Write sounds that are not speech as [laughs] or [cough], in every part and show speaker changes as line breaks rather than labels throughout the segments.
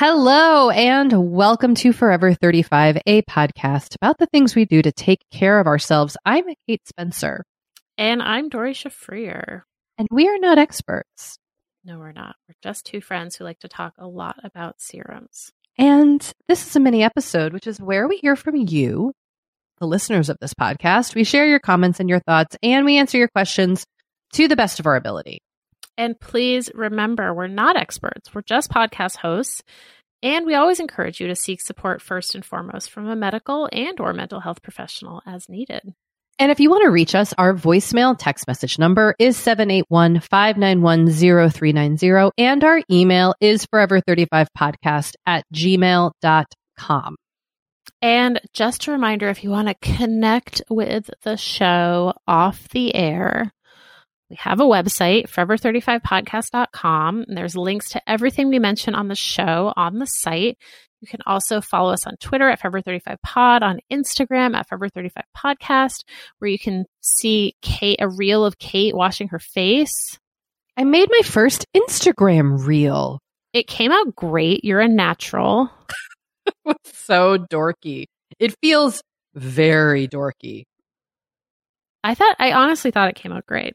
Hello and welcome to Forever 35, a podcast about the things we do to take care of ourselves. I'm Kate Spencer,
and I'm Doree Shafrir.
and we are not experts.
No, we're not. We're just two friends who like to talk a lot about serums.
And this is a mini episode, which is where we hear from you, the listeners of this podcast. We share your comments and your thoughts, and we answer your questions to the best of our ability.
And please remember, we're not experts. We're just podcast hosts. And we always encourage you to seek support first and foremost from a medical and or mental health professional as needed.
And if you want to reach us, our voicemail text message number is 781-591-0390. And our email is forever35podcast at gmail.com.
And just a reminder if you want to connect with the show off the air, we have a website, forever35podcast.com. And there's links to everything we mention on the show on the site. You can also follow us on Twitter at Forever35Pod, on Instagram at Forever35Podcast, where you can see Kate, a reel of Kate washing her face.
I made my first Instagram reel.
It came out great. You're a natural. [laughs]
so dorky. It feels very dorky.
I thought, I honestly thought it came out great.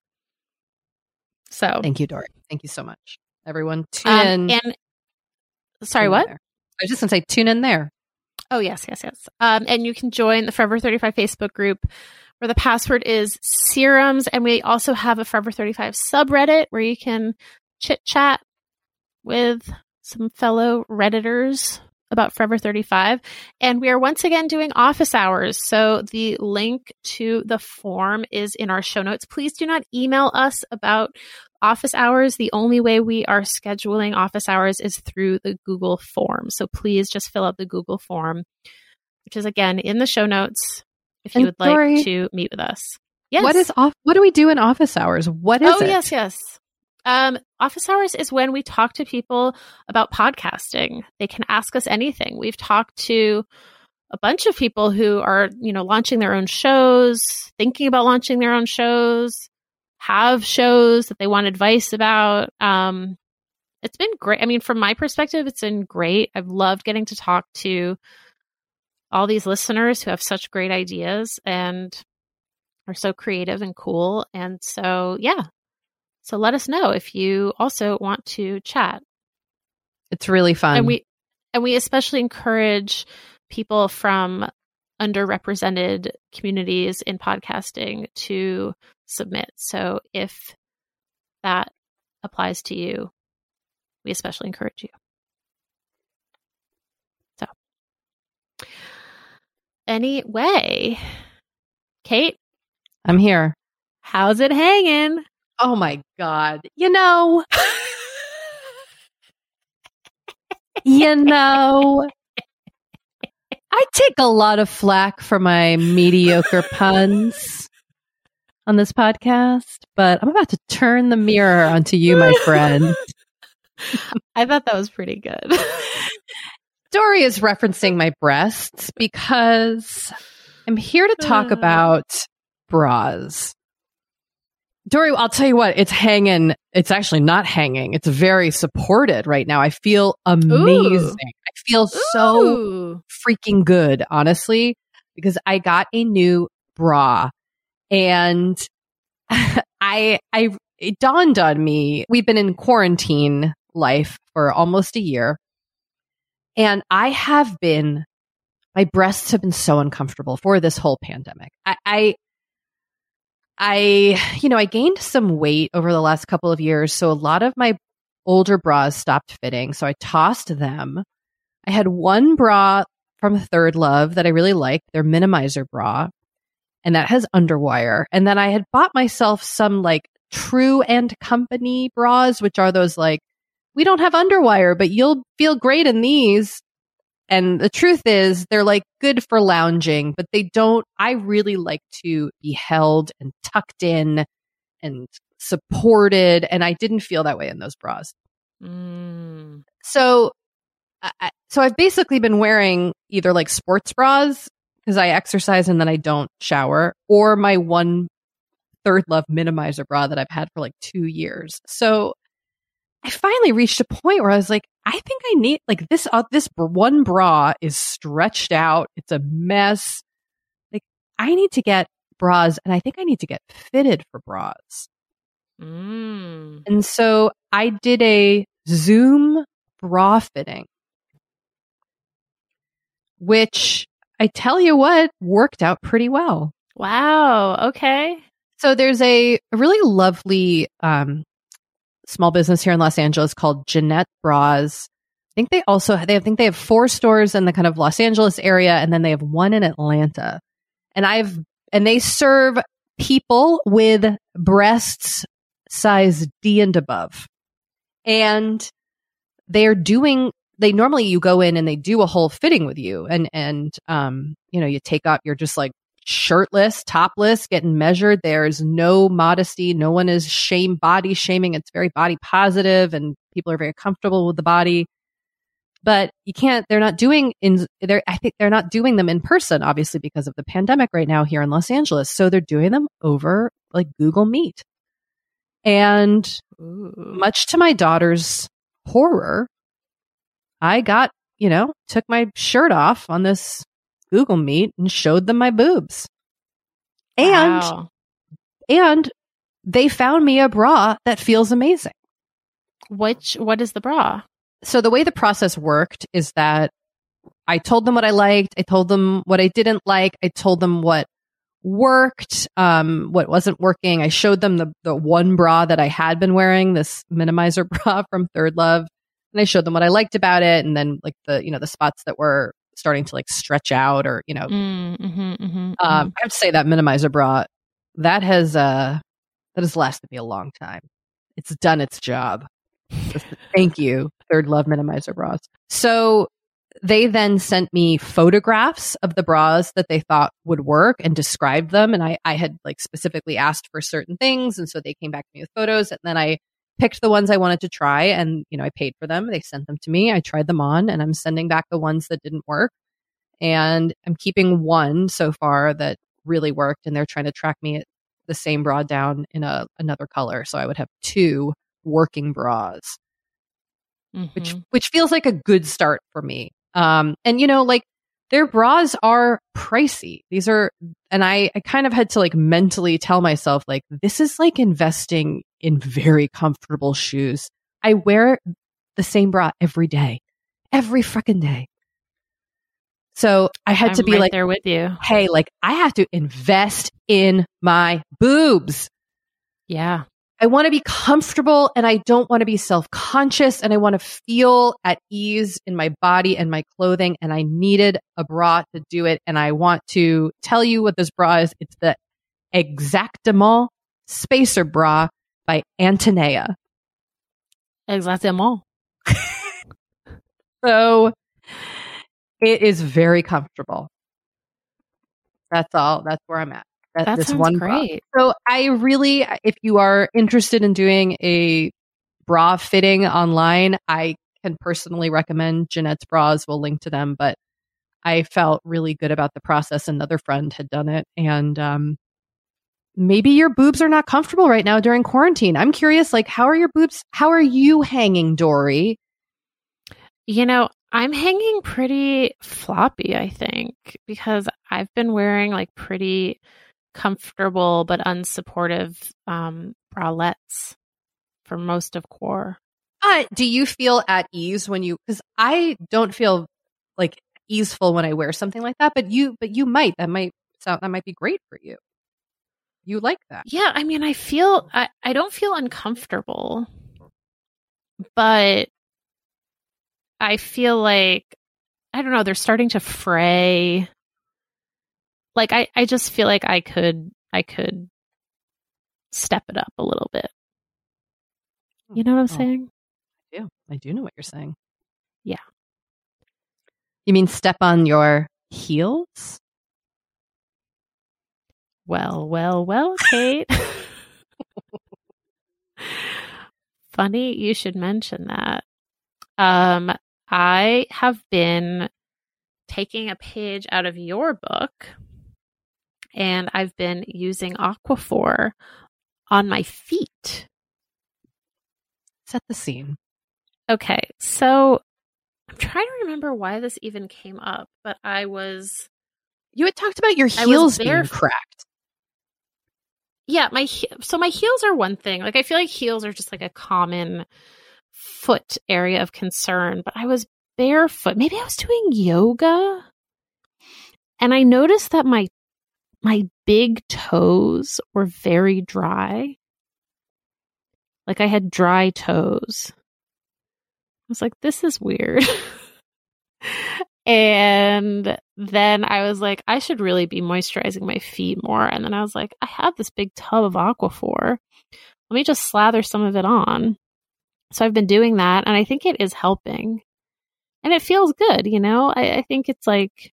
So,
Thank you, Doree. Thank you so much. Everyone, tune
um,
in.
and sorry,
Tune
what?
I was just going to say, tune in there.
Oh, yes, yes, yes. Um, and you can join the Forever 35 Facebook group where the password is serums. And we also have a Forever 35 subreddit where you can chit chat with some fellow Redditors about Forever 35. And we are once again doing office hours. So the link to the form is in our show notes. Please do not email us about office hours. The only way we are scheduling office hours is through the Google form. So please just fill out the Google form, which is again in the show notes if you
And
would like to meet with us. Yes.
What is off? What do we do in office hours? What is
oh,
it?
yes, yes. Um, office hours is when we talk to people about podcasting. They can ask us anything. We've talked to a bunch of people who are, you know, launching their own shows, thinking about launching their own shows, have shows that they want advice about. Um, it's been great. I mean, from my perspective, it's been great. I've loved getting to talk to all these listeners who have such great ideas and are so creative and cool. And so, yeah. So let us know if you also want to chat.
It's really fun.
And we and we especially encourage people from underrepresented communities in podcasting to submit. So if that applies to you, we especially encourage you. So, anyway, Kate,
I'm here.
how's it hanging?
Oh my God. You know, [laughs] you know, I take a lot of flack for my mediocre puns on this podcast, but I'm about to turn the mirror onto you, my friend. [laughs] [laughs]
I thought that was pretty good.
Doree is referencing my breasts because I'm here to talk
Uh.
about bras. Doree, I'll tell you what, it's hanging. It's actually not hanging. It's very supported right now. I feel amazing. I feel so freaking good, honestly, because I got a new bra and [laughs] I, I, it dawned on me. We've been in quarantine life for almost a year and I have been, my breasts have been so uncomfortable for this whole pandemic. I, I, I, you know, I gained some weight over the last couple of years. So a lot of my older bras stopped fitting. So I tossed them. I had one bra from ThirdLove that I really liked, their minimizer bra, and that has underwire. And then I had bought myself some like True and Company bras, which are those like, we don't have underwire, but you'll feel great in these. And the truth is, they're like good for lounging, but they don't. I really like to be held and tucked in and supported. And I didn't feel that way in those bras.
Mm.
So, I, so I've basically been wearing either like sports bras because I exercise and then I don't shower, or my one ThirdLove minimizer bra that I've had for like two years. So I finally reached a point where I was like, I think I need like this. Uh, this br- one bra is stretched out. It's a mess. Like I need to get bras, and I think I need to get fitted for bras.
Mm.
And so I did a Zoom bra fitting, which I tell you what worked out pretty well.
Wow. Okay.
So there's a, really lovely um, small business here in Los Angeles called Jenette Bras. I think they also they I think they have four stores in the kind of Los Angeles area, and then they have one in Atlanta. And I've and they serve people with breasts size D and above, and they're doing. They normally you go in and they do a whole fitting with you, and and um you know you take up you're just like shirtless, topless, getting measured. There's no modesty. No one is shame body shaming. It's very body positive and people are very comfortable with the body. But you can't, they're not doing in, they're, I think they're not doing them in person, obviously, because of the pandemic right now here in Los Angeles. So they're doing them over like Google Meet. And
Ooh.
much to my daughter's horror, I got, you know, took my shirt off on this Google Meet and showed them my boobs. And
Wow.
and they found me a bra that feels amazing.
which what is the bra?
So the way the process worked is that I told them what I liked, I told them what I didn't like, I told them what worked, um, what wasn't working. I showed them the the one bra that I had been wearing, this minimizer [laughs] bra from ThirdLove, and I showed them what I liked about it, and then like the you know the spots that were starting to like stretch out or you know
Mm, mhm, mhm,
Um,
mhm.
I have to say that minimizer bra that has uh that has lasted me a long time. It's done its job. Thank you, ThirdLove minimizer bras. So they then sent me photographs of the bras that they thought would work and described them. And I, I had like specifically asked for certain things. And so they came back to me with photos and then I picked the ones I wanted to try and, you know, I paid for them. They sent them to me. I tried them on and I'm sending back the ones that didn't work. And I'm keeping one so far that really worked and they're trying to track me at the same bra down in a another color. So I would have two working bras, mm-hmm. which which feels like a good start for me. Um, and you know, like their bras are pricey. These are, and I, I kind of had to like mentally tell myself, like, this is like investing in very comfortable shoes. I wear the same bra every day, every freaking day. So I had
I'm
to be
right
like,
there with you.
Hey, like I have to invest in my boobs.
Yeah.
I want to be comfortable and I don't want to be self conscious and I want to feel at ease in my body and my clothing. And I needed a bra to do it. And I want to tell you what this bra is. It's the Exactement Spacer Bra by Antonia.
Exactement.
so it is very comfortable. That's all. That's where I'm at.
That, that this one great.
Bra. So I really, if you are interested in doing a bra fitting online, I can personally recommend Jenette's bras. We'll link to them, but I felt really good about the process. Another friend had done it, and um, maybe your boobs are not comfortable right now during quarantine. I'm curious, like, how are your boobs? How are you hanging, Doree?
You know, I'm hanging pretty floppy, I think, because I've been wearing like pretty comfortable but unsupportive um, bralettes for most of core.
Uh, do you feel at ease when you? Because I don't feel like easeful when I wear something like that, but you, but you might. That might sound. That might be great for you. You like that?
Yeah, I mean, I feel. I I don't feel uncomfortable, but I feel like I don't know. They're starting to fray like I, I just feel like I could I could step it up a little bit. Hmm. You know what I'm oh, saying?
I do. I do know what you're saying.
Yeah.
You mean step on your heels?
Well, well, well, Kate. [laughs] Funny you should mention that. Um, I have been taking a page out of your book and I've been using Aquaphor on my feet.
Set the scene.
Okay, so I'm trying to remember why this even came up, but I was.
You had talked about your heels being cracked.
Yeah, my so my heels are one thing. Like I feel like heels are just like a common foot area of concern, but I was barefoot. Maybe I was doing yoga. And I noticed that my my big toes were very dry. Like I had dry toes. I was like, this is weird. [laughs] and then I was like, I should really be moisturizing my feet more. And then I was like, I have this big tub of Aquaphor. Let me just slather some of it on. So I've been doing that, and I think it is helping. And it feels good, you know? I, I think it's like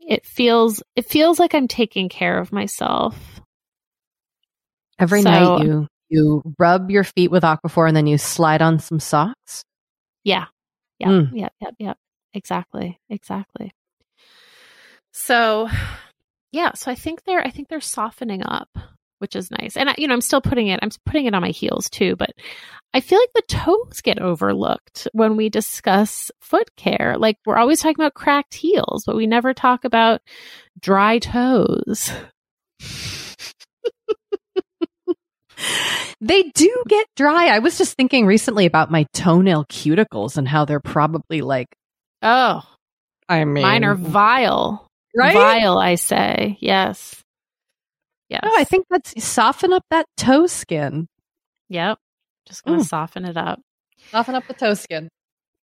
it feels it feels like I'm taking care of myself.
Every so, night you you rub your feet with Aquaphor and then you slide on some socks.
Yeah. Yeah. Mm. Yep. Yep. Yep. Exactly. Exactly. So yeah, so I think they're I think they're softening up which is nice. And I, you know, I'm still putting it. I'm putting it on my heels too, but I feel like the toes get overlooked when we discuss foot care. Like we're always talking about cracked heels, but we never talk about dry toes. [laughs]
they do get dry. I was just thinking recently about my toenail cuticles and how they're probably like,
oh,
I mean,
mine are vile.
Right?
Vile, I say. Yes. Yes.
Oh, I think that's soften up that toe skin.
Yep. Just going to mm. soften it up.
Soften up the toe skin.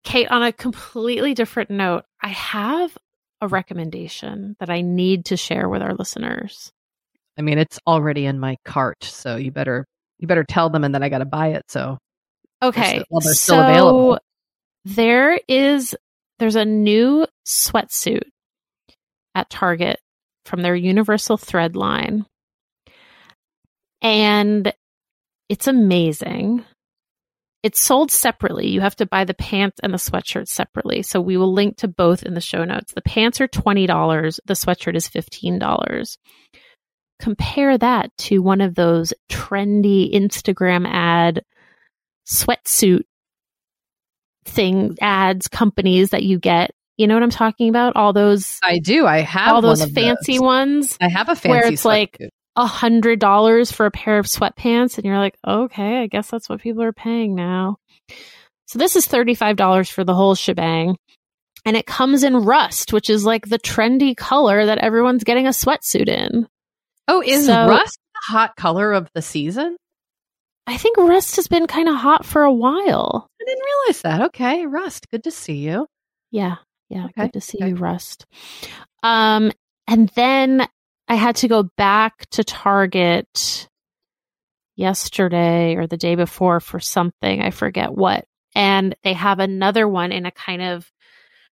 Kate, on a completely different note, I have a recommendation that I need to share with our listeners.
I mean, it's already in my cart, so you better you better tell them and then I got to buy it, so
Okay.
They're still, they're
so
still available.
There is there's a new sweatsuit at Target from their Universal Thread line and it's amazing. it's sold separately. You have to buy the pants and the sweatshirt separately. So we will link to both in the show notes. The pants are $20, the sweatshirt is $15. Compare that to one of those trendy Instagram ad sweatsuit thing ads companies that you get. You know what I'm talking about? All those
I do. I have
all those fancy
those.
ones
I have a fancy
where it's like a hundred dollars for a pair of sweatpants, and you're like, okay, I guess that's what people are paying now. So this is thirty five dollars for the whole shebang, and it comes in rust, which is like the trendy color that everyone's getting a sweatsuit in.
Oh, is
So-
rust the hot color of the season?
I think rust has been kind of hot for a while.
Didn't realize that. Okay, rust. Good to see you.
Yeah, yeah,
Okay,
good to see
okay.
you, Rust. Um, and then I had to go back to Target yesterday or the day before for something. I forget what. And they have another one in a kind of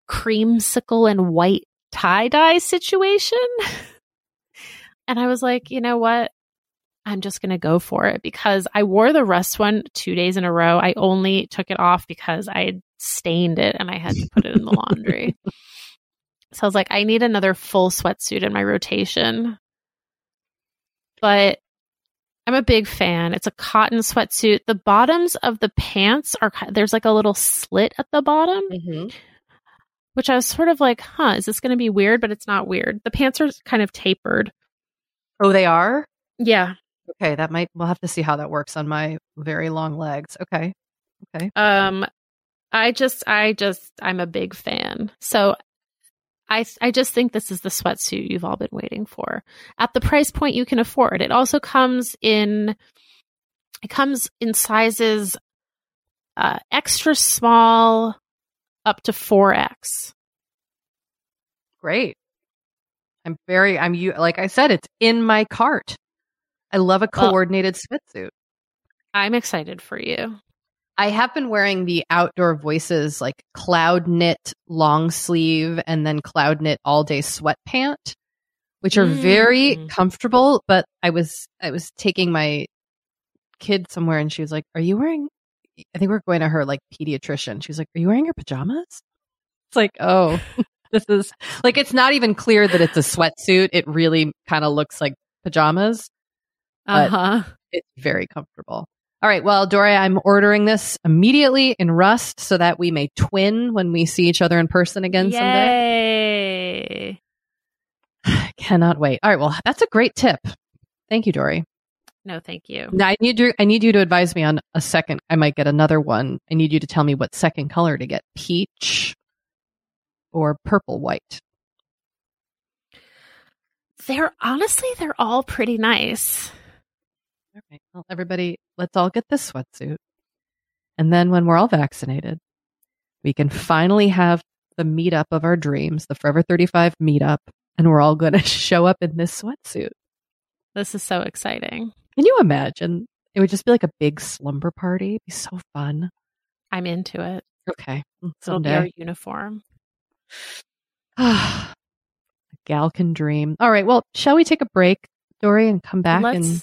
creamsicle and white tie dye situation. [laughs] and I was like, you know what? I'm just going to go for it because I wore the rust one two days in a row. I only took it off because I had stained it and I had to put it in the laundry. [laughs] So I was like, I need another full sweatsuit in my rotation. But I'm a big fan. It's a cotton sweatsuit. The bottoms of the pants are, there's like a little slit at the bottom,
Mm-hmm.
which I was sort of like, huh, is this going to be weird? But it's not weird. The pants are kind of tapered.
Oh, they are.
Yeah.
Okay, that might. We'll have to see how that works on my very long legs. Okay. Okay.
Um, I just, I just, I'm a big fan. So I, I just think this is the sweatsuit you've all been waiting for at the price point you can afford. It also comes in, it comes in sizes, uh, extra small up to 4X.
Great. I'm very. I'm you. Like I said, it's in my cart. I love a
Well-
coordinated sweatsuit.
I'm excited for you.
I have been wearing the Outdoor Voices like cloud knit long sleeve and then cloud knit all day sweat pant, which are very
Mm.
comfortable. But I was I was taking my kid somewhere and she was like, "Are you wearing?" I think we're going to her like pediatrician. She was like, "Are you wearing your pajamas?" It's like, oh, [laughs] this is like it's not even clear that it's a sweatsuit. It really kind of looks like pajamas.
Uh
But-
huh.
It's very comfortable. All right. Well, Doria, I'm ordering this immediately in Rust so that we may twin when we see each other in person again.
Yay.
I [sighs] cannot wait. All right. Well, that's a great tip. Thank you, Doree.
No, thank you.
Now I need you. I need you to advise me on a second. I might get another one. I need you to tell me what second color to get: peach or purple white.
They're honestly, they're all pretty nice.
All right. Well, everybody, let's all get this sweatsuit, and then when we're all vaccinated, we can finally have the meetup of our dreams, the Forever 35 meetup, and we're all going [laughs] to show up in this sweatsuit.
This is so exciting.
Can you imagine? It would just be like a big slumber party. It'd be so fun.
I'm into it.
Okay.
Mm, It'll be our uniform. [sighs]
a gal can dream. All right. Well, shall we take a break, Doree, and come back
Let's
and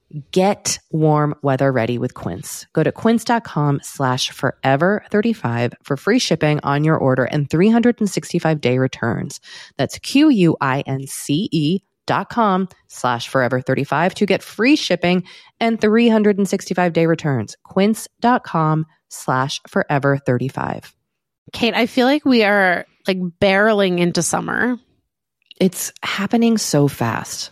Get warm weather ready with Quince. Go to quince.com slash forever 35 for free shipping on your order and 365 day returns. That's Q-U-I-N-C-E dot com slash forever 35 to get free shipping and 365 day returns. Quince.com slash forever 35.
Kate, I feel like we are like barreling into summer.
It's happening so fast.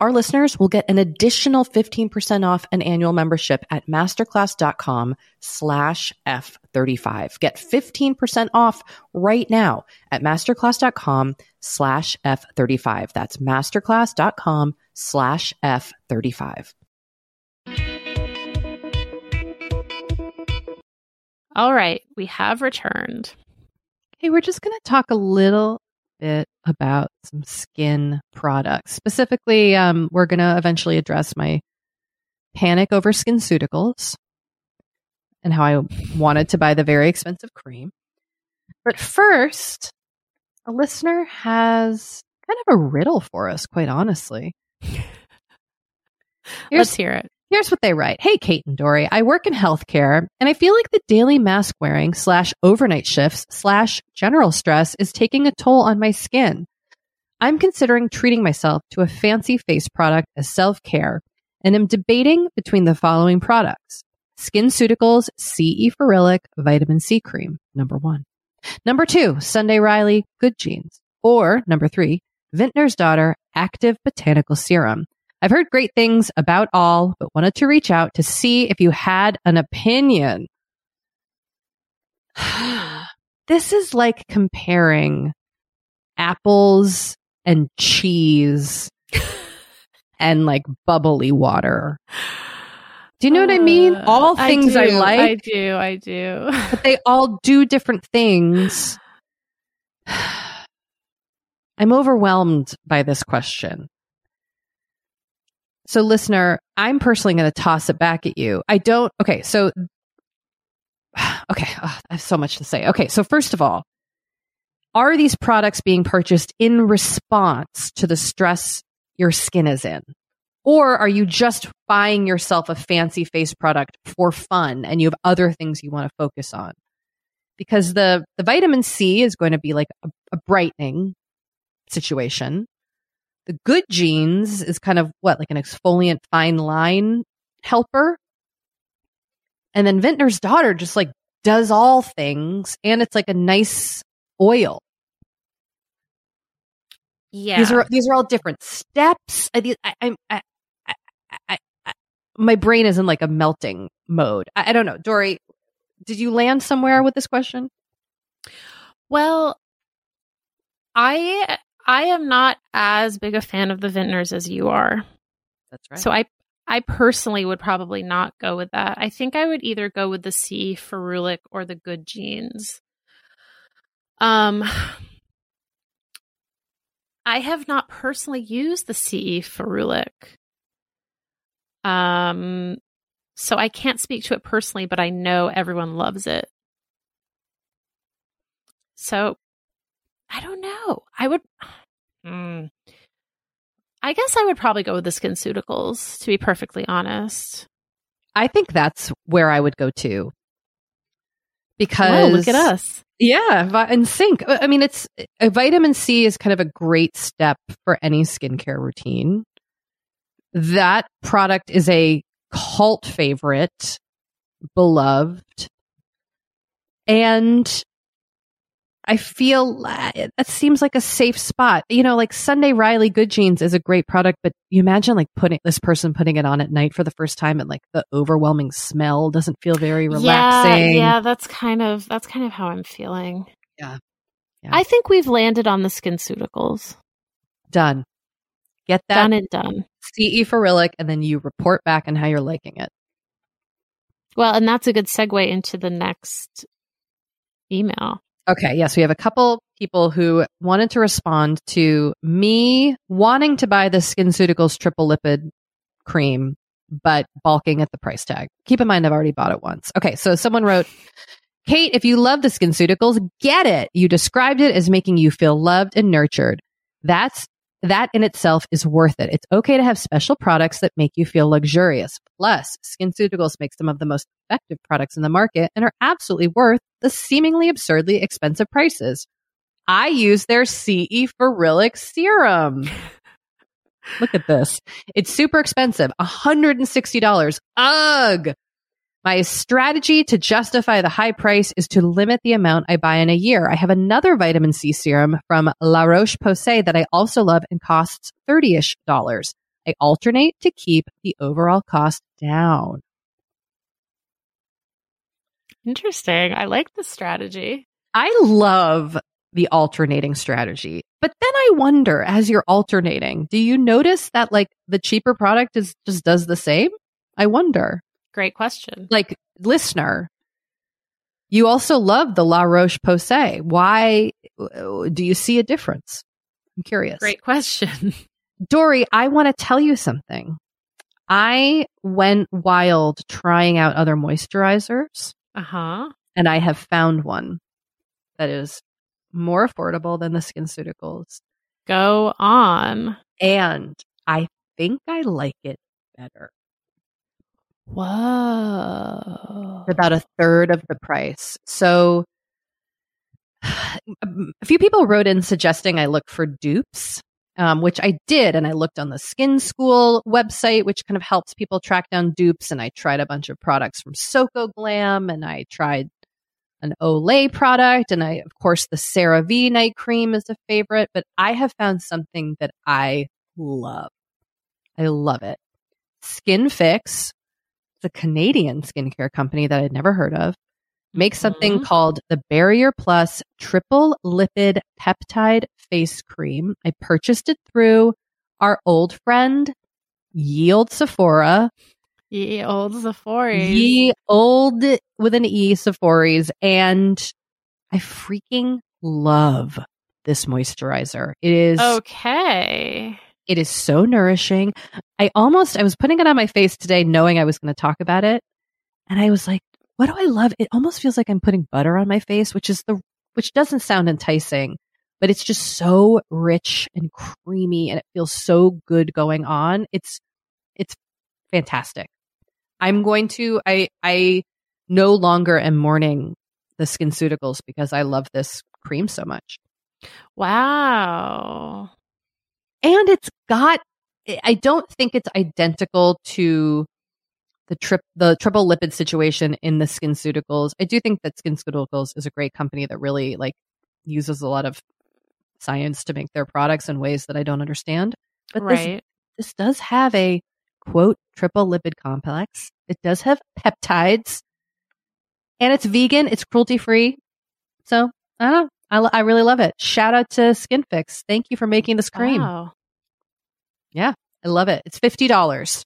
our listeners will get an additional 15% off an annual membership at masterclass.com slash F35. Get 15% off right now at masterclass.com slash F35. That's masterclass.com slash F35.
All right, we have returned.
Hey, we're just going to talk a little bit about some skin products. Specifically, um, we're going to eventually address my panic over skin SkinCeuticals and how I wanted to buy the very expensive cream. But first, a listener has kind of a riddle for us, quite honestly. [laughs]
Let's hear it.
Here's what they write. Hey, Kate and Doree, I work in healthcare and I feel like the daily mask wearing slash overnight shifts slash general stress is taking a toll on my skin. I'm considering treating myself to a fancy face product as self care and am debating between the following products. SkinCeuticals CE Ferulic Vitamin C Cream, number one. Number two, Sunday Riley Good Genes. Or number three, Vintner's Daughter Active Botanical Serum. I've heard great things about all, but wanted to reach out to see if you had an opinion. [sighs] this is like comparing apples and cheese [laughs] and like bubbly water. Do you know what I mean?
Uh,
All things I,
do,
like,
I do. I do. [laughs]
but they all do different things. [sighs] I'm overwhelmed by this question. So, listener, I'm personally going to toss it back at you. I don't, okay, so, [sighs] okay, oh, I have so much to say. Okay, so first of all, are these products being purchased in response to the stress your skin is in? Or are you just buying yourself a fancy face product for fun and you have other things you want to focus on? Because the, the vitamin C is going to be like a, a brightening situation. The good genes is kind of what, like an exfoliant fine line helper. And then Vintner's daughter just like does all things and it's like a nice oil.
Yeah.
These are these are all different steps. I, I, I, I, I, I, my brain is in like a melting mode. I, I don't know, Doree. Did you land somewhere with this question?
Well, I I am not as big a fan of the vintners as you are.
That's right.
So I I personally would probably not go with that. I think I would either go with the C Ferulic or the Good Genes. Um I have not personally used the CE Ferulic. Um so I can't speak to it personally, but I know everyone loves it. So I don't know. I would [sighs] mm, I guess I would probably go with the SkinCeuticals, to be perfectly honest.
I think that's where I would go to. Because
look at us.
Yeah, and sync. I mean, it's a vitamin C is kind of a great step for any skincare routine. That product is a cult favorite, beloved, and I feel uh, that seems like a safe spot. You know, like Sunday Riley Good Genes is a great product, but you imagine like putting this person putting it on at night for the first time and like the overwhelming smell doesn't feel very relaxing.
Yeah, yeah, that's kind of that's kind of how I'm feeling.
Yeah. Yeah.
I think we've landed on the skin SkinCeuticals.
Done. Get that
Done and done.
CE Ferulic, and then you report back on how you're liking it.
Well, and that's a good segue into the next email.
Okay, yes, we have a couple people who wanted to respond to me wanting to buy the SkinCeuticals triple lipid cream, but balking at the price tag. Keep in mind, I've already bought it once. Okay, so someone wrote, Kate, if you love the SkinCeuticals, get it. You described it as making you feel loved and nurtured. That's that in itself is worth it. It's okay to have special products that make you feel luxurious. Plus, SkinCeuticals makes some of the most effective products in the market and are absolutely worth the seemingly absurdly expensive prices. I use their CE Ferulic serum. [laughs] Look at this. It's super expensive. $160. Ugh. My strategy to justify the high price is to limit the amount I buy in a year. I have another vitamin C serum from La Roche Posay that I also love and costs 30 ish dollars. I alternate to keep the overall cost down.
Interesting. I like the strategy.
I love the alternating strategy. But then I wonder as you're alternating, do you notice that like the cheaper product is just does the same? I wonder.
Great question.
Like listener, you also love the La Roche Posay. Why uh, do you see a difference? I'm curious.
Great question. [laughs]
Doree, I want to tell you something. I went wild trying out other moisturizers.
Uh huh.
And I have found one that is more affordable than the SkinCeuticals.
Go on.
And I think I like it better.
Whoa.
About a third of the price. So a few people wrote in suggesting I look for dupes. Um, which I did, and I looked on the Skin School website, which kind of helps people track down dupes. And I tried a bunch of products from Soko Glam, and I tried an Olay product. And I, of course, the CeraVe night cream is a favorite, but I have found something that I love. I love it. SkinFix, it's a Canadian skincare company that I'd never heard of, makes something
Mhm.
called the Barrier Plus Triple Lipid Peptide Face Cream. I purchased it through our old friend, Yield Sephora.
Ye old Sephora.
Ye old with an E Sephora's and I freaking love this moisturizer. It is
Okay.
It is so nourishing. I almost I was putting it on my face today knowing I was going to talk about it and I was like, what do I love? It almost feels like I'm putting butter on my face, which is the which doesn't sound enticing, but it's just so rich and creamy and it feels so good going on. It's it's fantastic. I'm going to I I no longer am mourning the SkinCeuticals because I love this cream so much.
Wow.
And it's got I don't think it's identical to the trip the triple lipid situation in the SkinCeuticals. I do think that SkinCeuticals is a great company that really like uses a lot of science to make their products in ways that I don't understand. But this
right.
this does have a quote triple lipid complex. It does have peptides, and it's vegan. It's cruelty free. So I don't know. I, I really love it. Shout out to SkinFix. Thank you for making this cream.
Wow.
I love it. It's fifty dollars,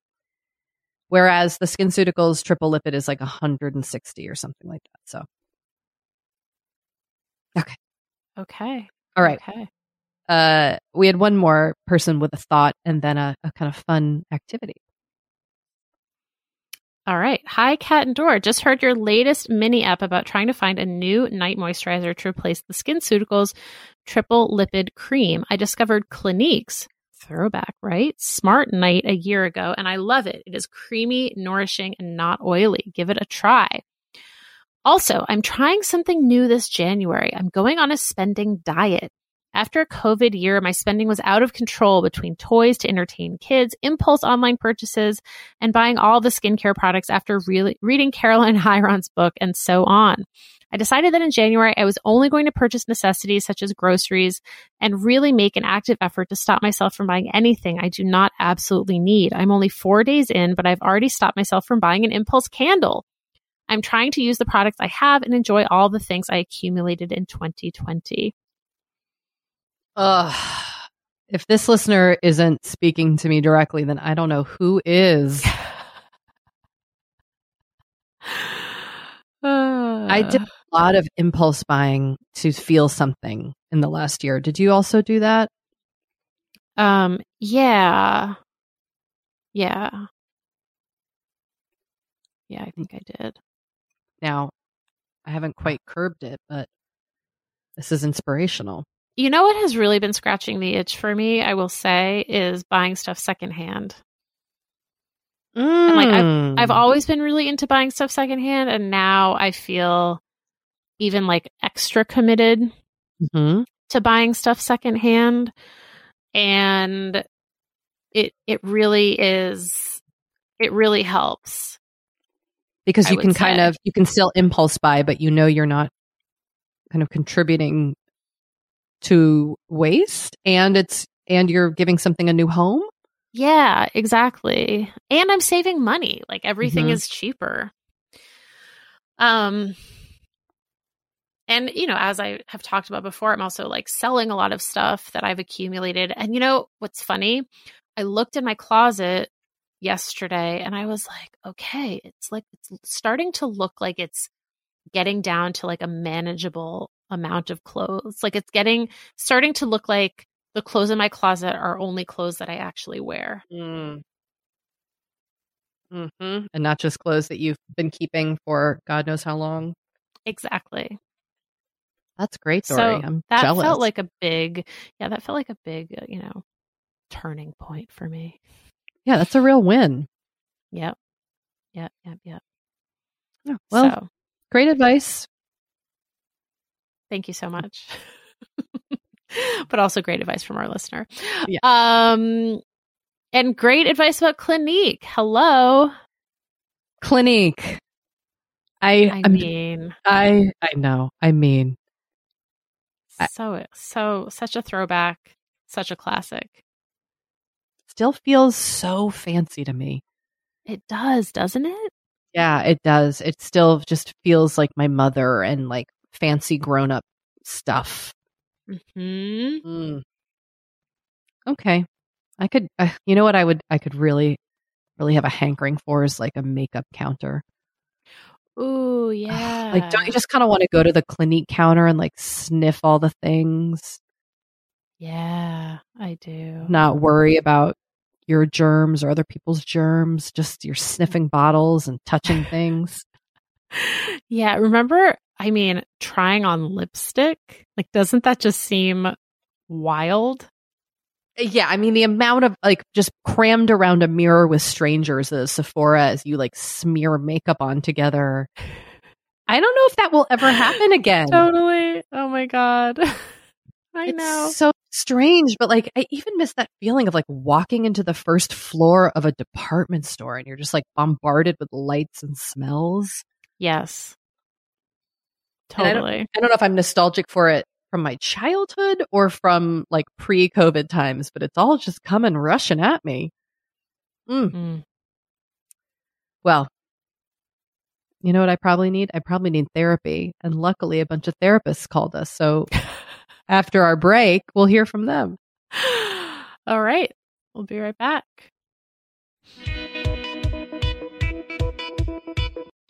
whereas the SkinCeuticals triple lipid is like hundred and sixty or something like that. So
okay, Okay.
all right.
Okay.
Uh, we had one more person with a thought, and then a, a kind of fun activity.
All right. Hi, Kat and Dora. Just heard your latest mini app about trying to find a new night moisturizer to replace the SkinCeuticals triple lipid cream. I discovered Clinique's throwback, right? Smart Night a year ago, and I love it. It is creamy, nourishing, and not oily. Give it a try. Also, I'm trying something new this January. I'm going on a spending diet. After a COVID year, my spending was out of control between toys to entertain kids, impulse online purchases, and buying all the skincare products after really reading [laughs] Caroline Hirons' book and so on. I decided that in January, I was only going to purchase necessities such as groceries and really make an active effort to stop myself from buying anything I do not absolutely need. I'm only four days in, but I've already stopped myself from buying an impulse candle. I'm trying to use the products I have and enjoy all the things I accumulated in 2020.
Ugh. if this listener isn't speaking to me directly, then I don't know who is. I did [sighs] a lot of impulse buying to feel something in the last year. Did you also do that?
Um, yeah. Yeah. Yeah, I think I did.
Now, I haven't quite curbed it, but this is inspirational.
You know what has really been scratching the itch for me, I will say, is buying stuff secondhand. And like I've I've
Mm.
always been really into buying stuff secondhand and now I feel even like extra committed
Mhm.
to buying stuff secondhand and it it really is it really helps
because you can kind of you can still impulse buy, but you know you're not kind of contributing to waste, and it's and you're giving something a new home.
yeah exactly. And i'm saving money. Like everything
Mhm.
is cheaper. Um and you know as i have talked about before i'm also like selling a lot of stuff that i've accumulated. And you know what's funny? I looked in my closet yesterday and i was like okay it's like it's starting to look like it's getting down to like a manageable amount of clothes like it's getting starting to look like the clothes in my closet are only clothes that i actually wear
Mm-hmm. And not just clothes that you've been keeping for God knows how long.
exactly
That's great, Doree.
so
I'm
that
jealous.
felt like a big yeah that felt like a big uh, you know turning point for me
yeah, that's a real win.
yep yep yep yep
Yeah, well,
so
great advice.
Thank you so [laughs] much [laughs] but also great advice from our listener
Yeah.
um and great advice about clinique hello
Clinique. I
i mean
I I know. I mean,
so so such a throwback such a classic
still feels so fancy to me.
it does doesn't it
Yeah, it does. It still just feels like my mother and like fancy grown up stuff.
hmm
Mm. Okay. I could, uh, you know what I would, I could really, really have a hankering for is like a makeup counter.
Ooh, yeah. [sighs]
Like, don't you just kind of want to go to the Clinique counter and like sniff all the things,
Yeah, I do.
not worry about your germs or other people's germs, just you're sniffing bottles and touching [laughs] things.
Yeah, remember, I mean, trying on lipstick? Like, doesn't that just seem wild?
Yeah, I mean the amount of like just crammed around a mirror with strangers at Sephora as you like smear makeup on together. I don't know if that will ever happen [laughs] again.
Totally. Oh my God. [laughs] I
it's
know.
so strange, but like I even miss that feeling of like walking into the first floor of a department store and you're just like bombarded with lights and smells.
Yes.
And I don't-
Totally.
I don't know if I'm nostalgic for it from my childhood or from like pre-COVID times, but it's all just coming rushing at me.
Mm.
Well, you know what I probably need? I probably need therapy. And luckily, a bunch of therapists called us. So [laughs] after our break, we'll hear from them.
All right. We'll be right back.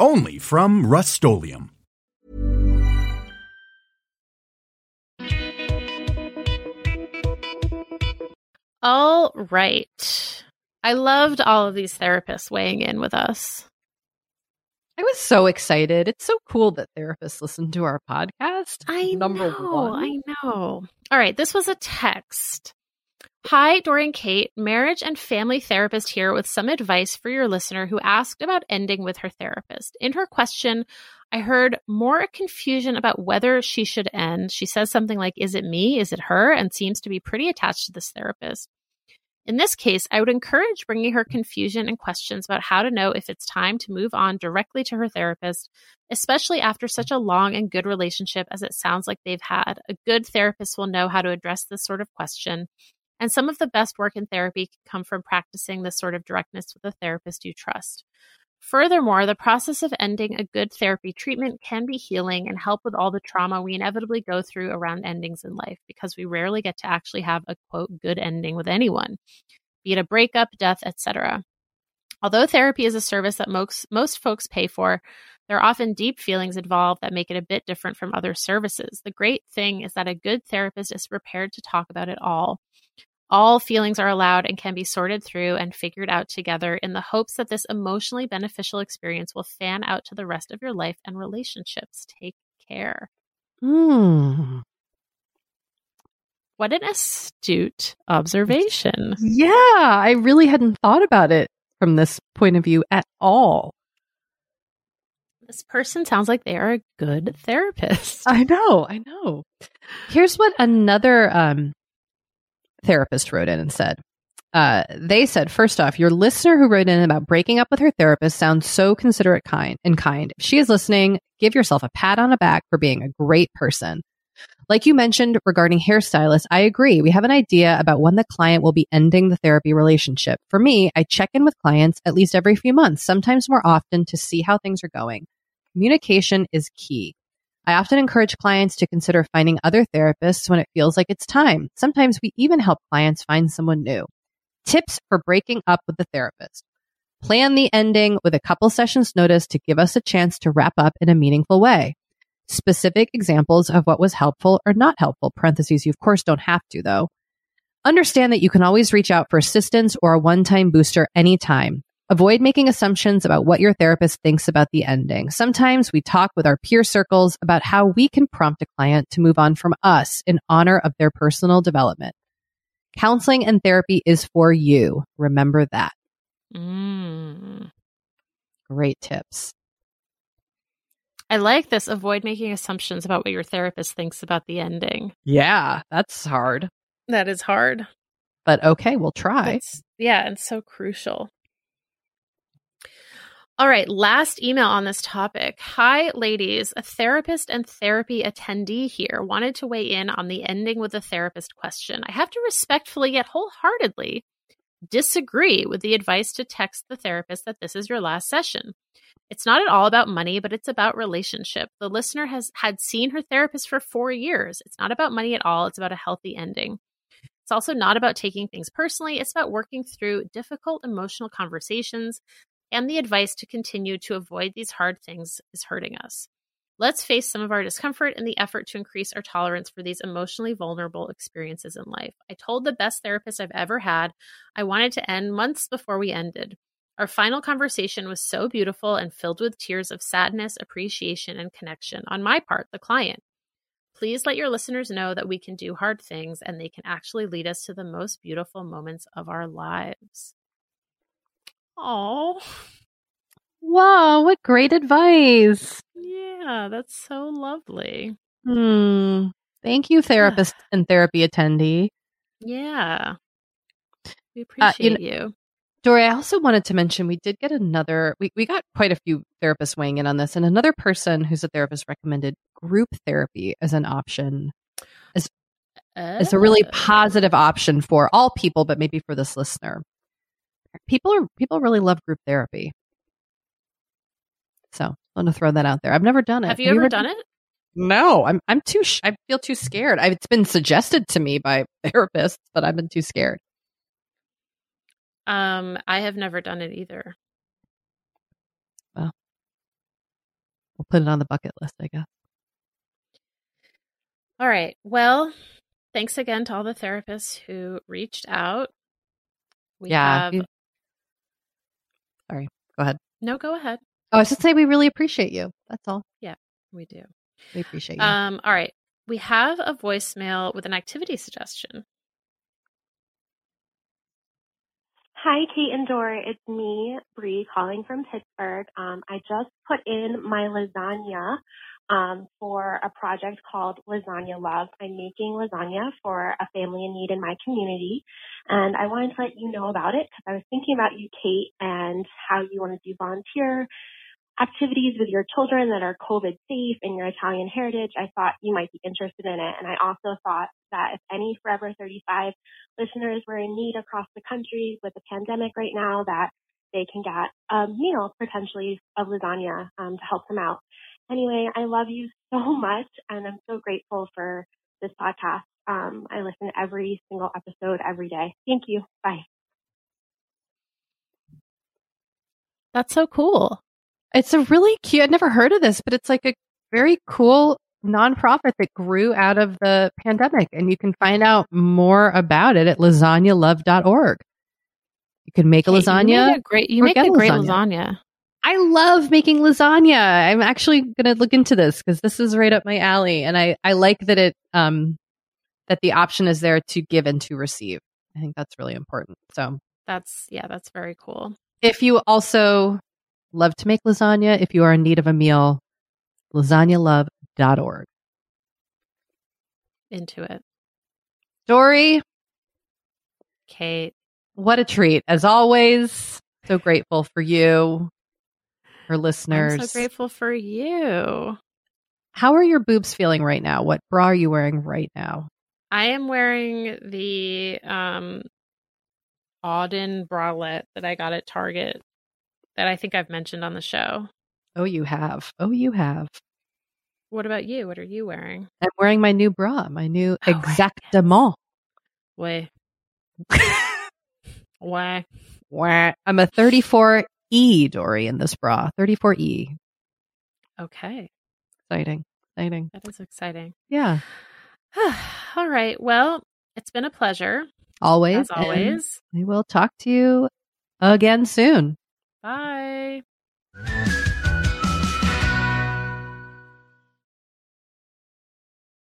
Only from Rust-Oleum
All right. I loved all of these therapists weighing in with us.
I was so excited. It's so cool that therapists listen to our podcast.
I
Number
know.
one.
I know. All right. This was a text. Hi, Dorian Kate, marriage and family therapist here with some advice for your listener who asked about ending with her therapist. In her question, I heard more confusion about whether she should end. She says something like, Is it me? Is it her? and seems to be pretty attached to this therapist. In this case, I would encourage bringing her confusion and questions about how to know if it's time to move on directly to her therapist, especially after such a long and good relationship as it sounds like they've had. A good therapist will know how to address this sort of question. And some of the best work in therapy can come from practicing this sort of directness with a therapist you trust. Furthermore, the process of ending a good therapy treatment can be healing and help with all the trauma we inevitably go through around endings in life because we rarely get to actually have a quote good ending with anyone, be it a breakup, death, etc. Although therapy is a service that most, most folks pay for, there are often deep feelings involved that make it a bit different from other services. The great thing is that a good therapist is prepared to talk about it all. All feelings are allowed and can be sorted through and figured out together in the hopes that this emotionally beneficial experience will fan out to the rest of your life and relationships. Take care.
Hmm.
What an astute observation.
Yeah, I really hadn't thought about it from this point of view at all.
This person sounds like they are a good therapist.
I know, I know. Here's what another um, therapist wrote in and said. Uh, they said, first off, your listener who wrote in about breaking up with her therapist sounds so considerate kind and kind. If she is listening, give yourself a pat on the back for being a great person. Like you mentioned regarding hairstylists, I agree. We have an idea about when the client will be ending the therapy relationship. For me, I check in with clients at least every few months, sometimes more often to see how things are going. Communication is key. I often encourage clients to consider finding other therapists when it feels like it's time. Sometimes we even help clients find someone new. Tips for breaking up with the therapist. Plan the ending with a couple sessions notice to give us a chance to wrap up in a meaningful way. Specific examples of what was helpful or not helpful, parentheses, you of course don't have to though. Understand that you can always reach out for assistance or a one-time booster anytime. Avoid making assumptions about what your therapist thinks about the ending. Sometimes we talk with our peer circles about how we can prompt a client to move on from us in honor of their personal development. Counseling and therapy is for you. Remember that.
Mm.
Great tips.
I like this. Avoid making assumptions about what your therapist thinks about the ending.
Yeah, that's hard,
That is hard.
but okay, we'll try.
Yeah, it's so crucial. All right, last email on this topic. Hi, ladies. A therapist and therapy attendee here wanted to weigh in on the ending with the therapist question. I have to respectfully yet wholeheartedly disagree with the advice to text the therapist that this is your last session. It's not at all about money, but it's about relationship. The listener has had seen her therapist for four years. It's not about money at all. It's about a healthy ending. It's also not about taking things personally. It's about working through difficult emotional conversations and the advice to continue to avoid these hard things is hurting us. Let's face some of our discomfort in the effort to increase our tolerance for these emotionally vulnerable experiences in life. I told the best therapist I've ever had I wanted to end months before we ended. Our final conversation was so beautiful and filled with tears of sadness, appreciation, and connection on my part, the client. Please let your listeners know that we can do hard things and they can actually lead us to the most beautiful moments of our lives. Oh,
Wow, what great advice.
yeah, that's so lovely.
Hmm. Thank you, therapist and therapy attendee.
Yeah. We
Uh, you
appreciate you.
Doree, I also wanted to mention we did get another, we, we got quite a few therapists weighing in on this, and another person who's a therapist recommended group therapy as an option. It's a really
Oh.
positive option for all people, but maybe for this listener. People are people really love group therapy. So I'm gonna throw that out there. I've never done it.
Have you ever done it?
No, I'm I'm too. Sh- I feel too scared. I, it's been suggested to me by [laughs] therapists, but I've been too scared.
Um, I have never done it either.
Well, we'll put it on the bucket list, I guess.
All right. Well, thanks again to all the therapists who reached out. We
yeah.
have
you- Sorry. Go ahead.
no. Go ahead.
Oh, I should say we really appreciate you. That's all.
Yeah, we do.
We appreciate you.
Um. All right. We have a voicemail with an activity suggestion.
Hi, Kate and Dora. It's me, Bree, calling from Pittsburgh. Um, I just put in my lasagna um, for a project called Lasagna Love. I'm making lasagna for a family in need in my community, and I wanted to let you know about it because I was thinking about you, Kate, and how you want to do volunteer activities with your children that are COVID safe and your Italian heritage. I thought you might be interested in it, and I also thought that if any Forever 35 listeners were in need across the country with the pandemic right now that they can get a meal potentially of lasagna um, to help them out. Anyway, I love you [laughs] so much and I'm so grateful for this podcast. Um, I listen to every single episode every day. Thank you. Bye.
That's so cool.
It's a really cute. I'd never heard of this, but it's like a very cool nonprofit that grew out of the pandemic, and you can find out more about it at lasagnalove.org. You can make a
Kate, You
lasagna.
make a great. You
or
make a
a
great
lasagna.
lasagna.
I love making lasagna. I'm actually going to look into this because this is right up my alley, and I I like that it um that the option is there to give and to receive. I think that's really important. So
That's yeah. That's very cool.
if you also love to make lasagna, if you are in need of a meal, lasagnalove.org.
Into it,
Doree,
Kate.
what a treat. As always, so grateful for you, our listeners.
I'm so grateful for you.
How are your boobs feeling right now? What bra are you wearing right now?
I am wearing the um Auden bralette that I got at Target that I think I've mentioned on the show.
Oh, you have. Oh, you have.
What about you? What are you wearing?
I'm wearing my new bra, my new
Oh.
Exactement.
Way. [laughs] Why?
Wah. I'm a 34E, Doree, in this bra. 34E.
Okay.
Exciting. Exciting.
That is exciting.
Yeah. [sighs]
All right. Well, it's been a pleasure
Always.
as always.
We will talk to you again soon.
Bye.